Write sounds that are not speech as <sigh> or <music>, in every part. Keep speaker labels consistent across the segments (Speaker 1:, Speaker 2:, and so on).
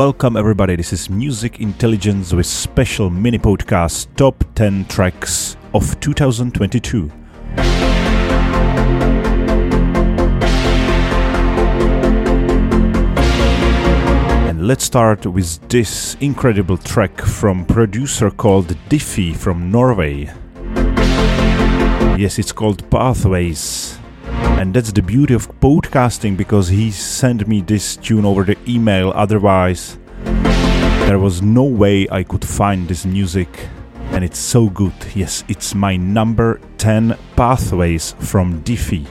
Speaker 1: Welcome, everybody. This is Music Intelligence with special mini podcast Top 10 Tracks of 2022. And let's start with this incredible track from producer called Diffie from Norway. Yes, it's called Pathways. And that's the beauty of podcasting because he sent me this tune over the email. Otherwise, there was no way I could find this music. And it's so good. Yes, it's my number 10 Pathways from Diffie.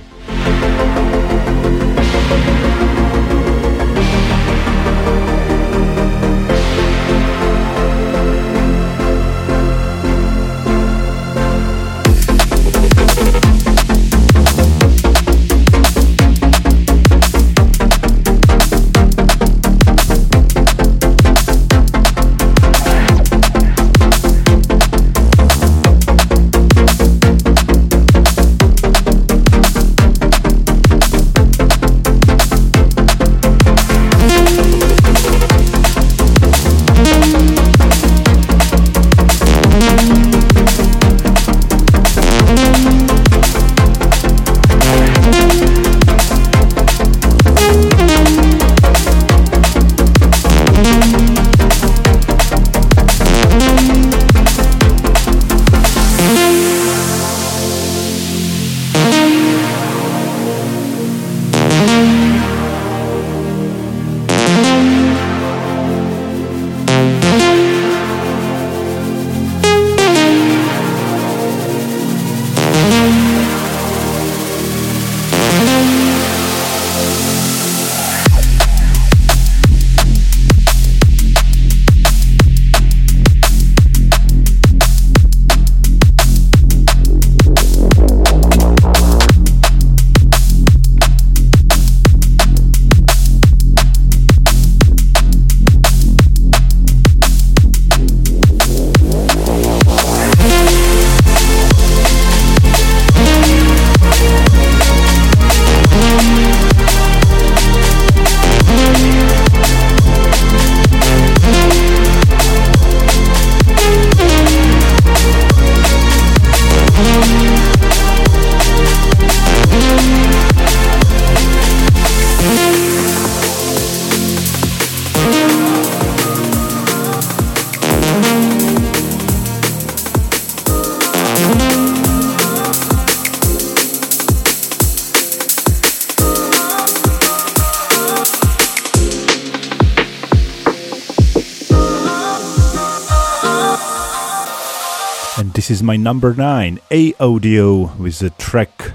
Speaker 1: Is my number 9, A Audio, with the track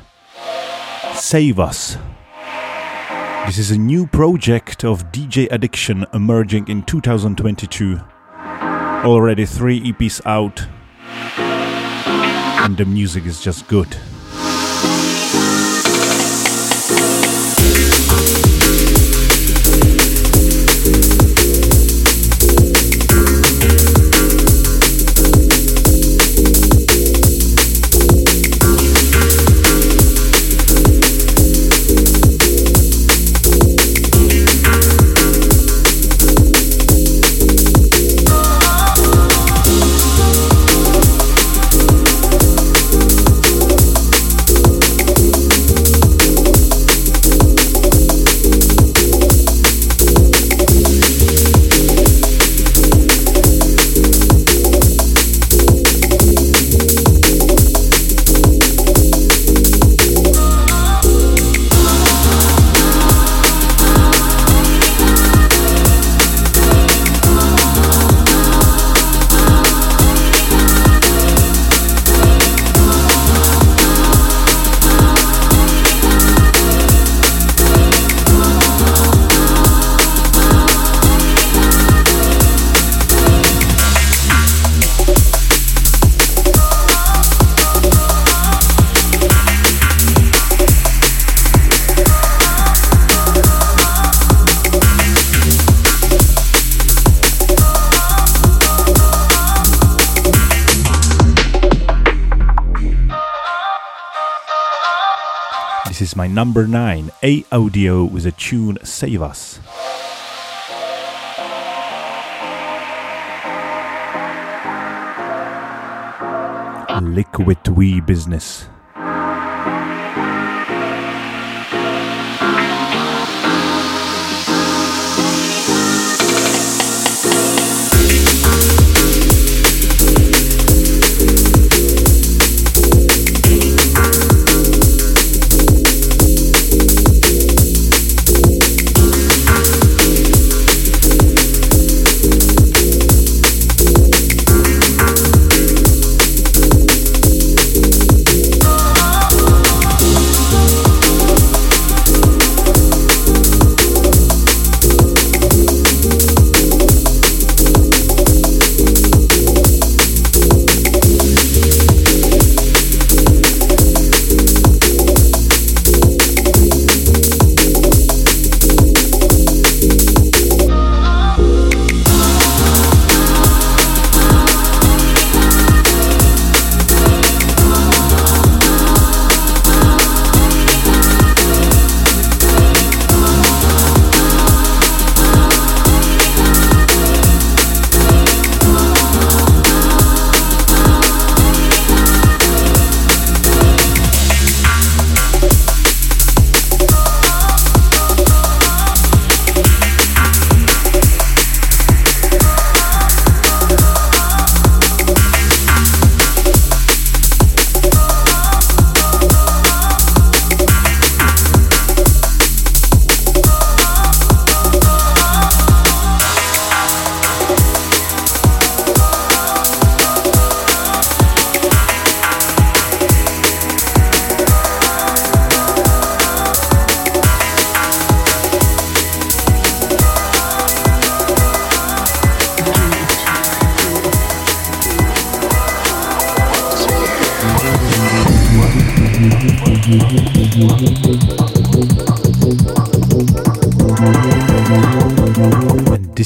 Speaker 1: Save Us. This is a new project of DJ Addiction emerging in 2022. Already three EPs out, and the music is just good. number 9, A Audio with a tune Save Us. Liquid Wee Business.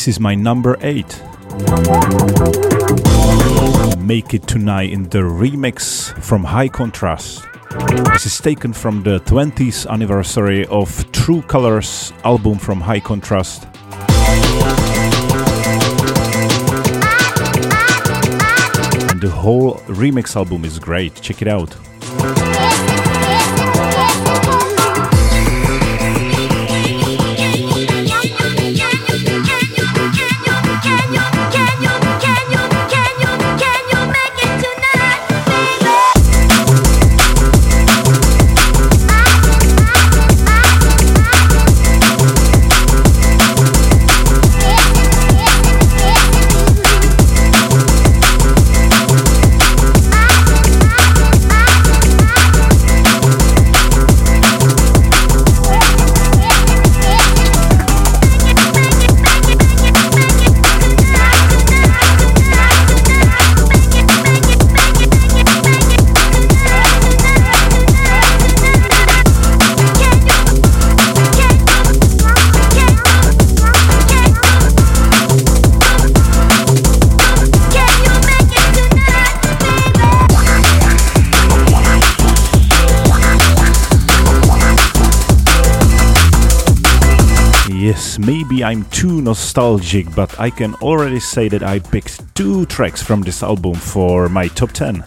Speaker 1: Is my number 8. Make It Tonight in the remix from High Contrast. This is taken from the 20th anniversary of True Colors album from High Contrast. And the whole remix album is great, check it out. I'm too nostalgic, but I can already say that I picked two tracks from this album for my top 10.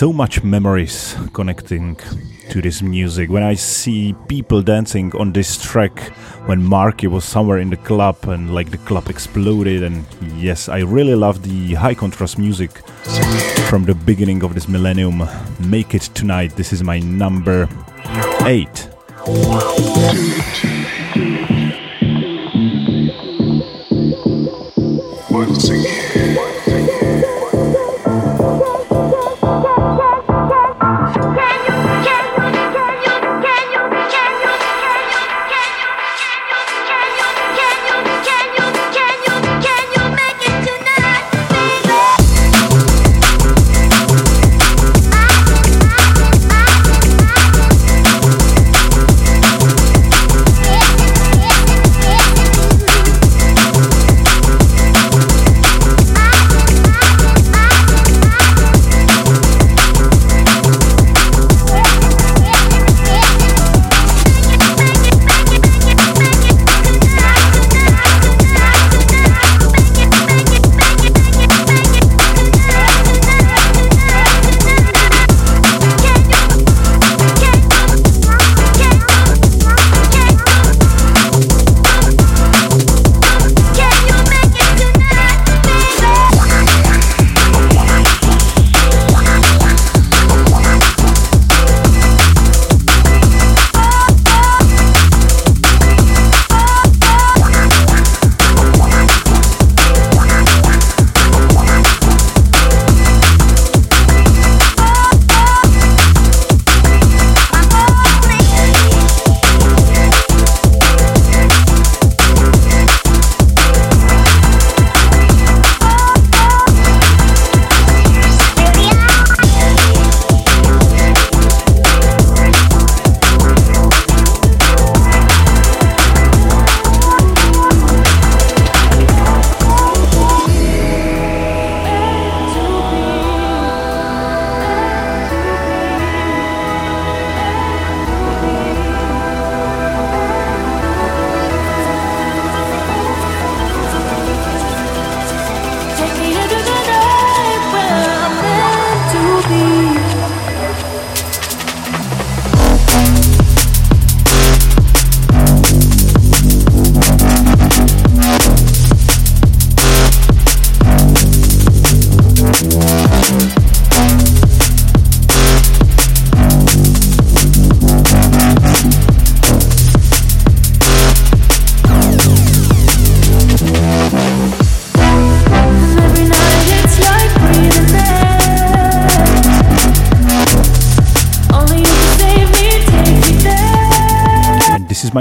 Speaker 1: So much memories connecting to this music. When I see people dancing on this track when Marky was somewhere in the club and like the club exploded, and yes, I really love the high contrast music from the beginning of this millennium. Make it tonight. This is my number eight. Once again.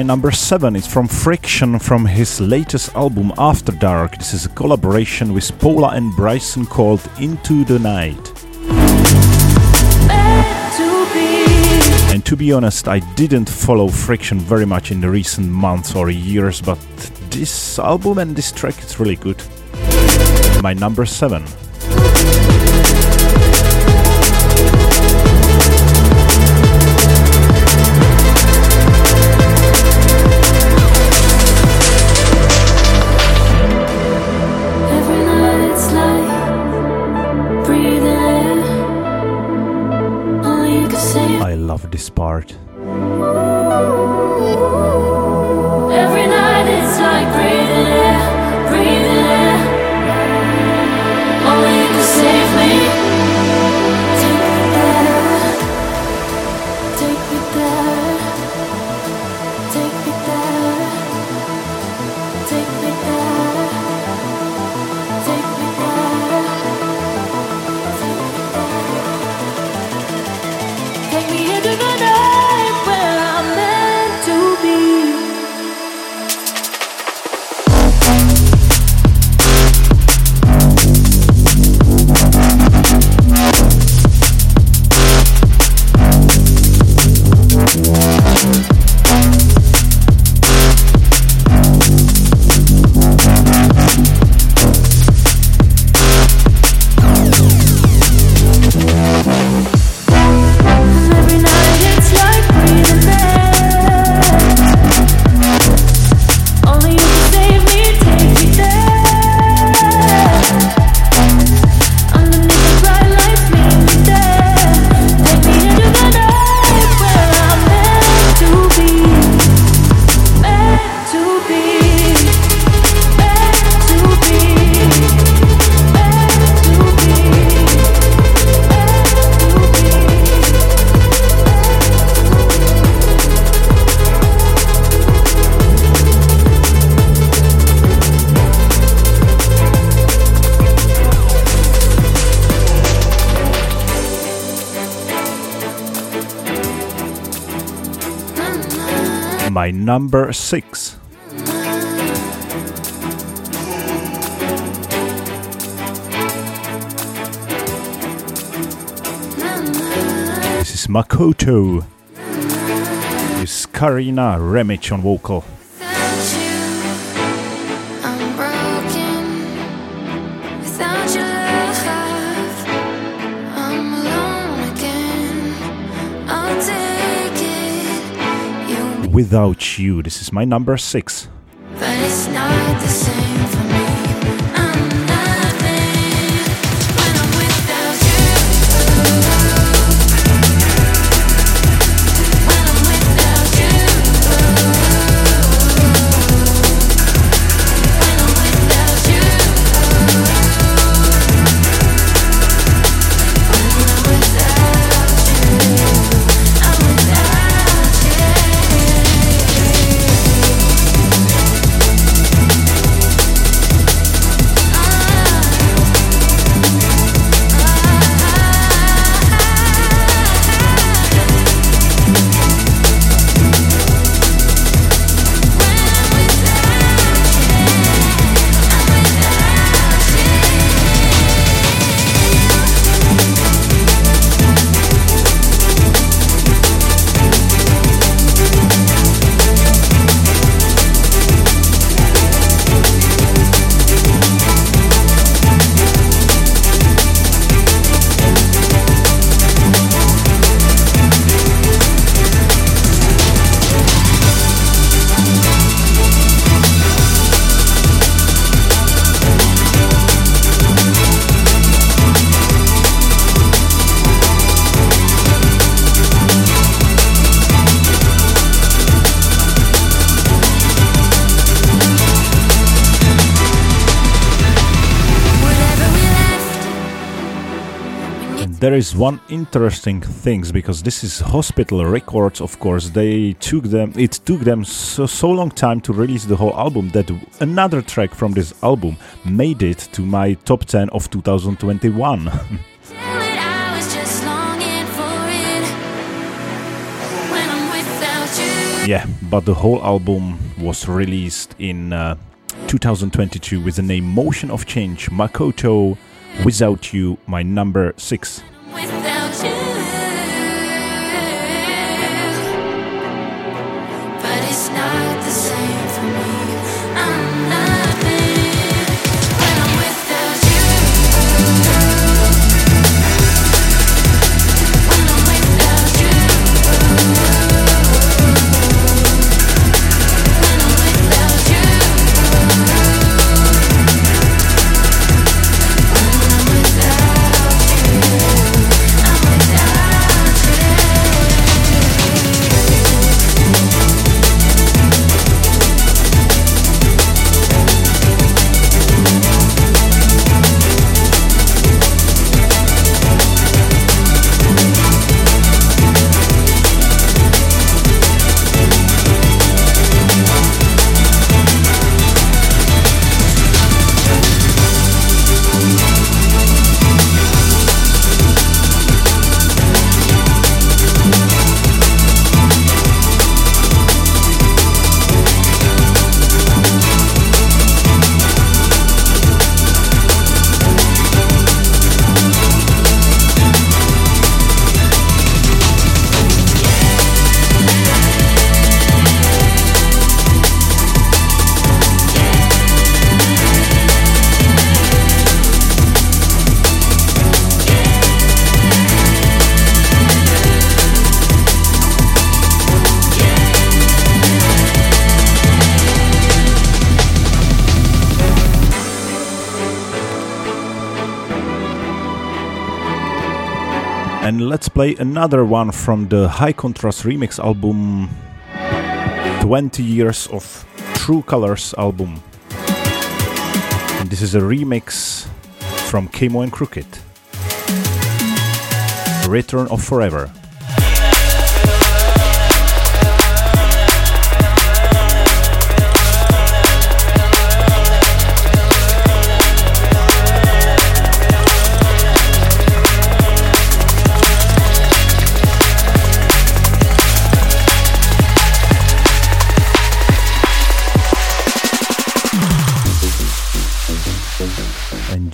Speaker 2: Number 7. is from Friction from his latest album After Dark. This is a collaboration with Paula and Bryson called Into the Night. And to be honest, I didn't follow Friction very much in the recent months or years, but this album and this track is really good. My number 7. Number 6. This is Makoto This is Karina Ramage on vocal. Without You. This is my number six. There is one interesting thing because this is hospital records of course. They took them it took them so, so long time to release the whole album that another track from this album made it to my top 10 of 2021 <laughs>
Speaker 1: Yeah, but the whole album was released in uh, 2022 with the name Motion of Change Makoto Without You, my number six. Play another one from the High Contrast Remix album 20 Years of True Colors album. And this is a remix from Camo and Crooked. Return of Forever.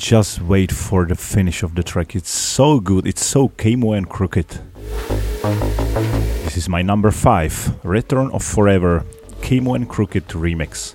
Speaker 1: Just wait for the finish of the track. It's so good. It's so Camo and Crooked. This is my number five, Return of Forever, Camo and Crooked remix.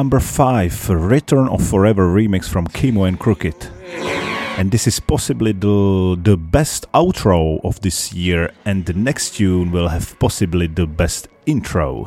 Speaker 1: Number five Return of Forever remix from Camo and Crooked. And this is possibly the, the best outro of this year, and the next tune will have possibly the best intro.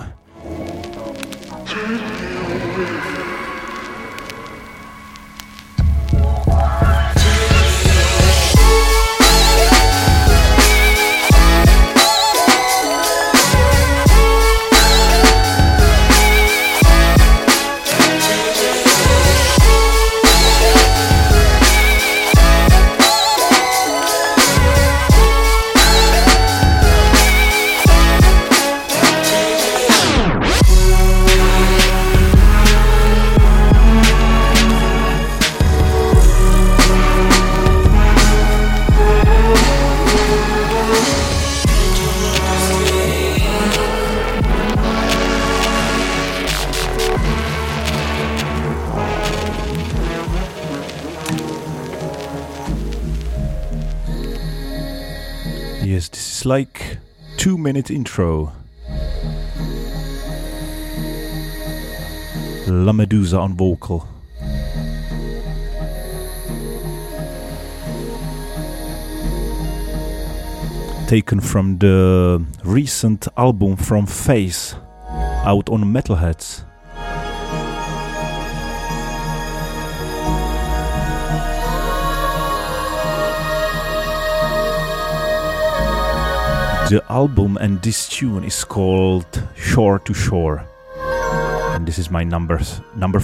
Speaker 1: Like two minute intro. La Medusa on vocal. Taken from the recent album from Face, out on Metalheadz. The album and this tune is called Shore to Shore. And this is my number number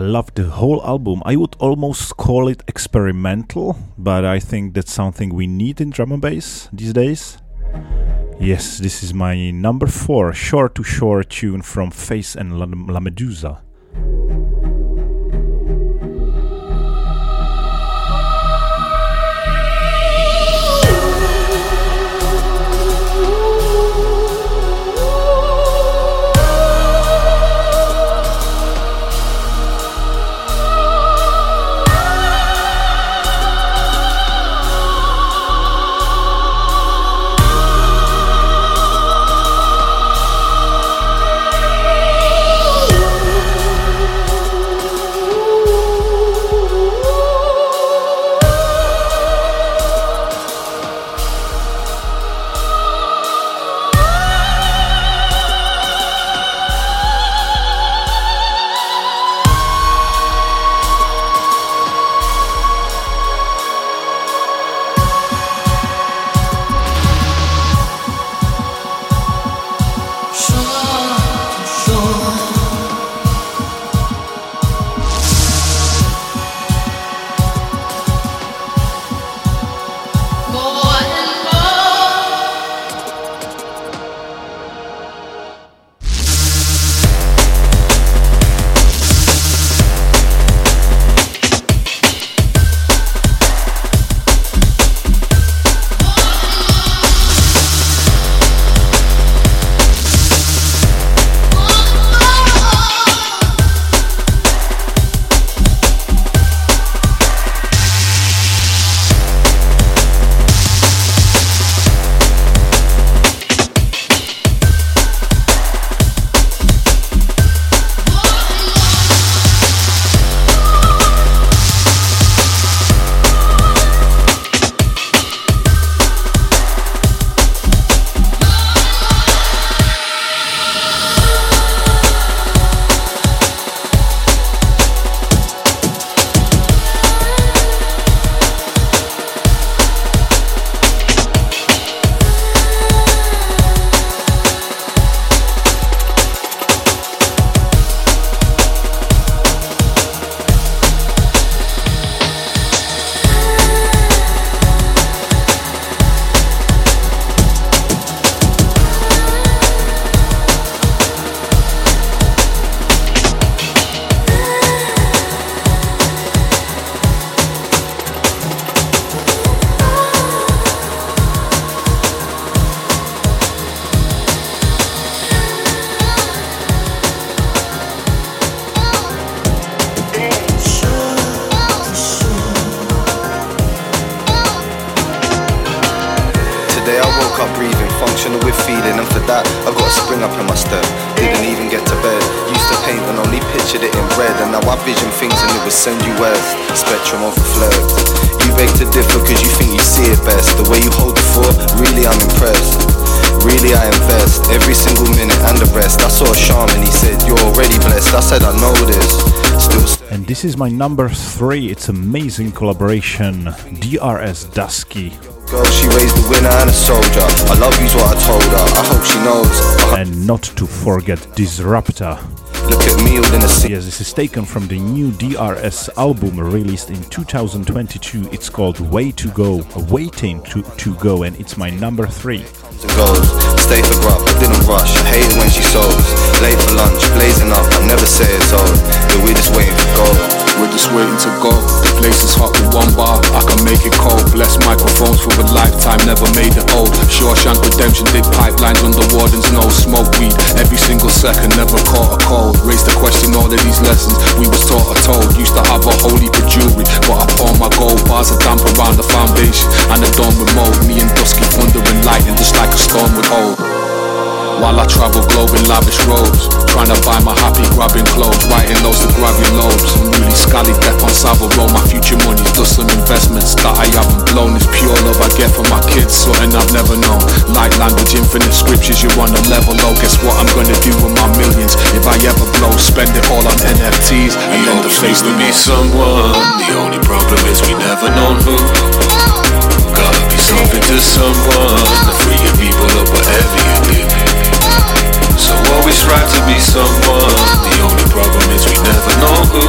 Speaker 1: 4. love the whole album. I would almost call it experimental, but I think that's something we need in drum and bass these days. Yes, this is my number four shore to shore tune from Face and La, La Medusa.
Speaker 3: Now I vision things and it would send you west. Spectrum of a flirt. You beg to differ cause you think you see it best. The way you hold the fort, really I'm impressed. Really I invest every single minute and the rest. I saw a shaman, he said, You're already blessed. I said, I know this. Still.
Speaker 1: And this is my number three. It's amazing collaboration. DRS Dusky
Speaker 3: Grey, she raised a winner and a soldier. I love you's what I told her. I hope she knows.
Speaker 1: And not to forget Disrupta.
Speaker 3: Look at me all in a
Speaker 1: Yes, this is taken from the new DRS album released in 2022. It's called Way to Go, Waiting to, to Go, and it's my number three.
Speaker 3: Goes. Stay for grub, I didn't rush. I hate when she. Late for lunch, blazing up, I never say it's old. But we're just waiting for gold.
Speaker 4: We're just waiting to go. The place is hot with one bar, I can make it cold. Bless microphones for a lifetime, never made it old. Shawshank Redemption did pipelines on the warden's no Smoke weed every single second, never caught a cold. Raised the question, all of these lessons we was taught or told. Used to have a holy for jewelry, but I pawn my gold. Bars are damp around the foundation, and the dawn remote. Me and Dusky thundering lightning, just like a storm would hold. While I travel globe in lavish robes. Trying to buy my happy grabbing clothes. Writing those to grab your lobes. I'm really scally death on Savile My future money's just some investments that I haven't blown. It's pure love I get from my kids Something I've never known. Light language, infinite scriptures You're on a level low. Guess what I'm gonna do with my millions? If I ever blow Spend it all on NFTs And then the face to
Speaker 5: be someone. The only problem is we never know who. Gotta be something to someone. To free your people up whatever you so always strive to be someone. The only problem is we never know who.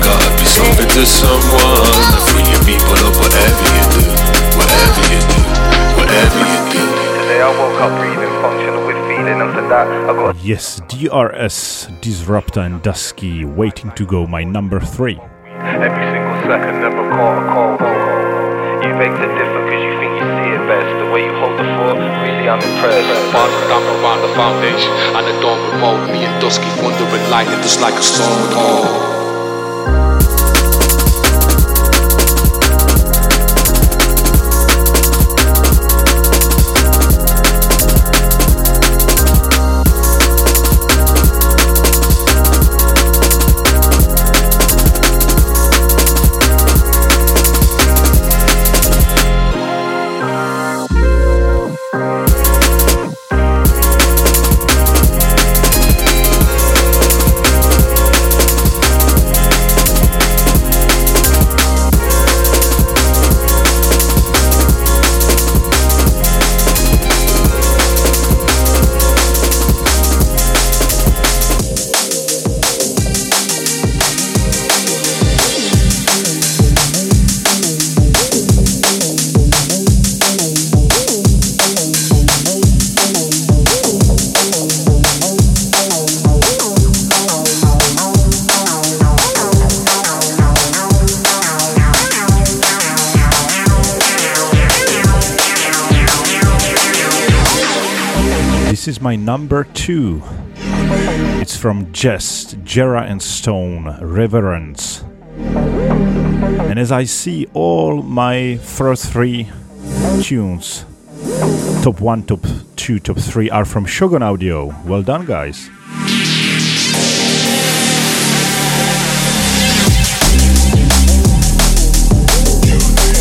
Speaker 5: Gotta be something to someone. To free your people up, whatever you do, whatever you do, whatever you do.
Speaker 3: Today I woke up breathing, functional with feeling, and for that I got.
Speaker 1: Yes, DRS, Disrupta and Dusky, waiting to go, my number three.
Speaker 3: Every single second, never caught a cold. You beg to differ best. The way you hold the fort, really I'm impressed.
Speaker 4: Bars down around the foundation, and the dawn remote. Me and Dusky thundering lightning, just like a storm would
Speaker 1: number two. It's from Jest, Gerra and Stone, Reverence. And as I see all my first three tunes, top one, top two, top three, are from Shogun Audio. Well done, guys.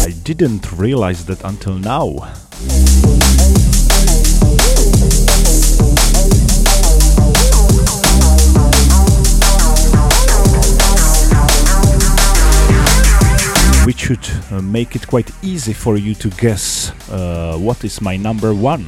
Speaker 1: I didn't realize that until now. Should uh, make it quite easy for you to guess uh, what is my number one.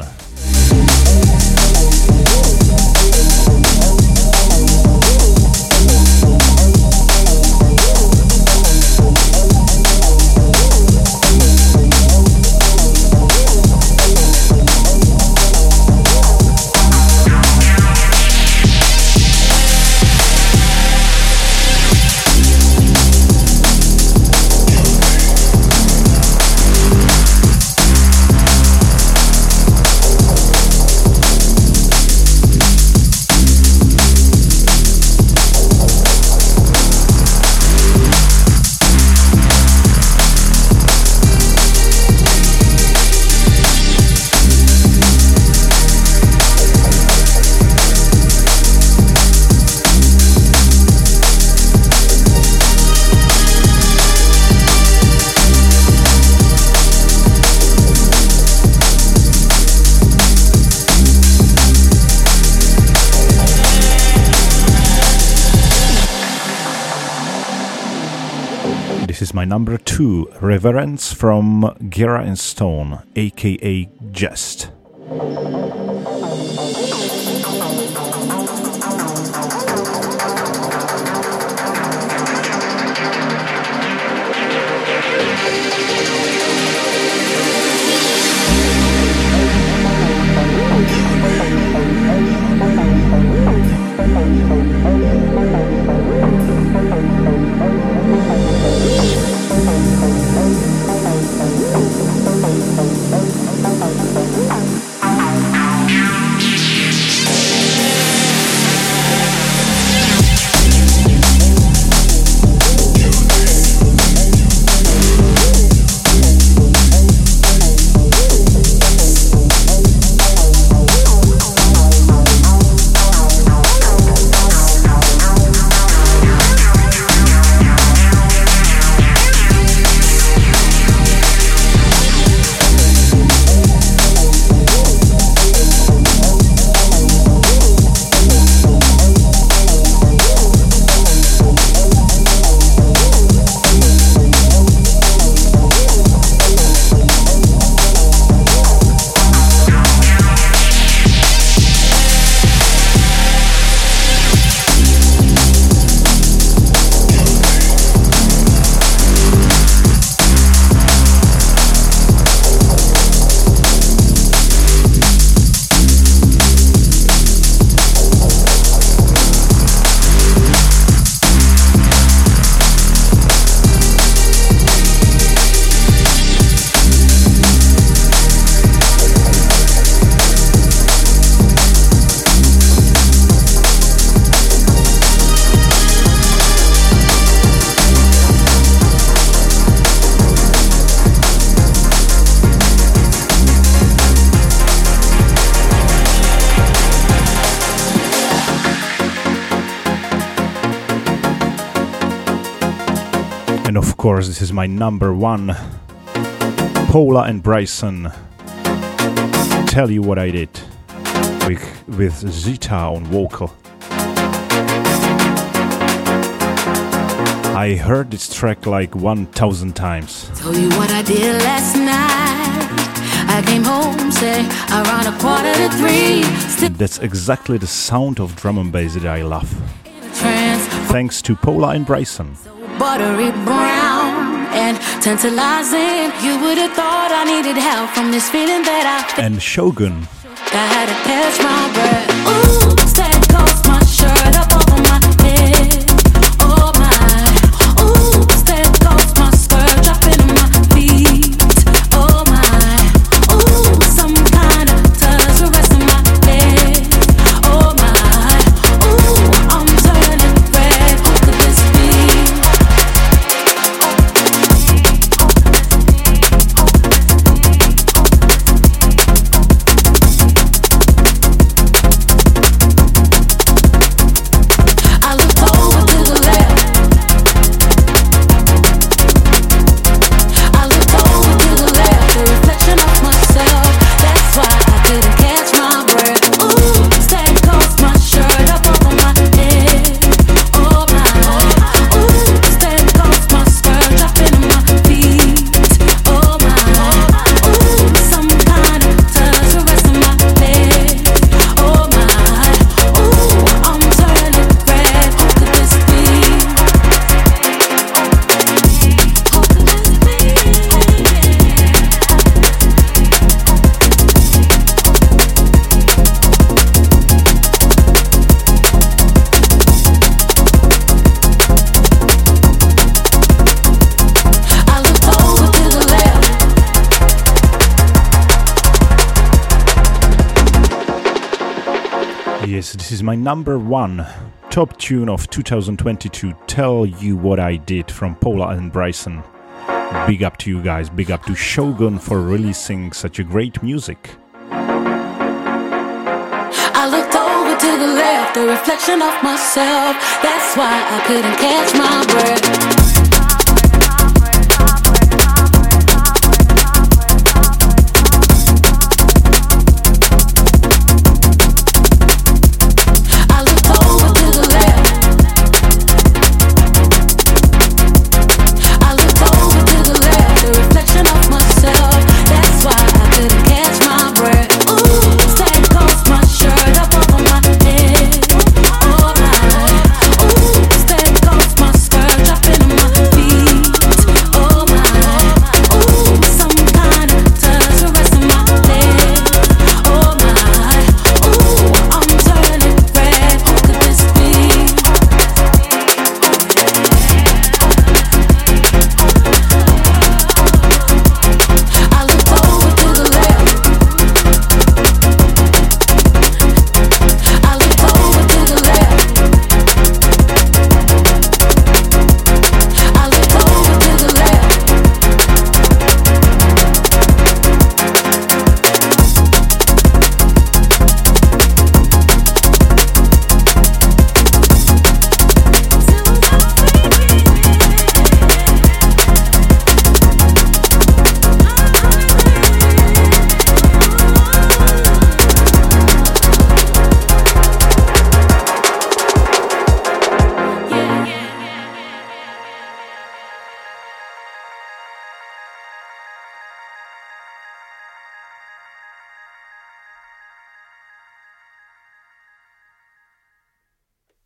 Speaker 1: My number two, Reverence from Gerra and Stone, aka Jest. Course, this is my number one. Paula and Bryson. Tell you what I did with, with Zita on vocal. I heard this track like 1000 times.
Speaker 2: Tell you what I did last night. I came home, say, around a quarter to three.
Speaker 1: Still That's exactly the sound of drum and bass that I love. Thanks to Paula and Bryson
Speaker 2: buttery brown and tantalizing. You would have thought I needed help from this feeling that I.
Speaker 1: And Shogun.
Speaker 2: I had to catch my breath.
Speaker 1: My number one top tune of 2022. Tell you what I did from Paula and Bryson. Big up to you guys, big up to Shogun for releasing such a great music.
Speaker 2: I looked over to the left, a reflection of myself. That's why I couldn't catch my breath.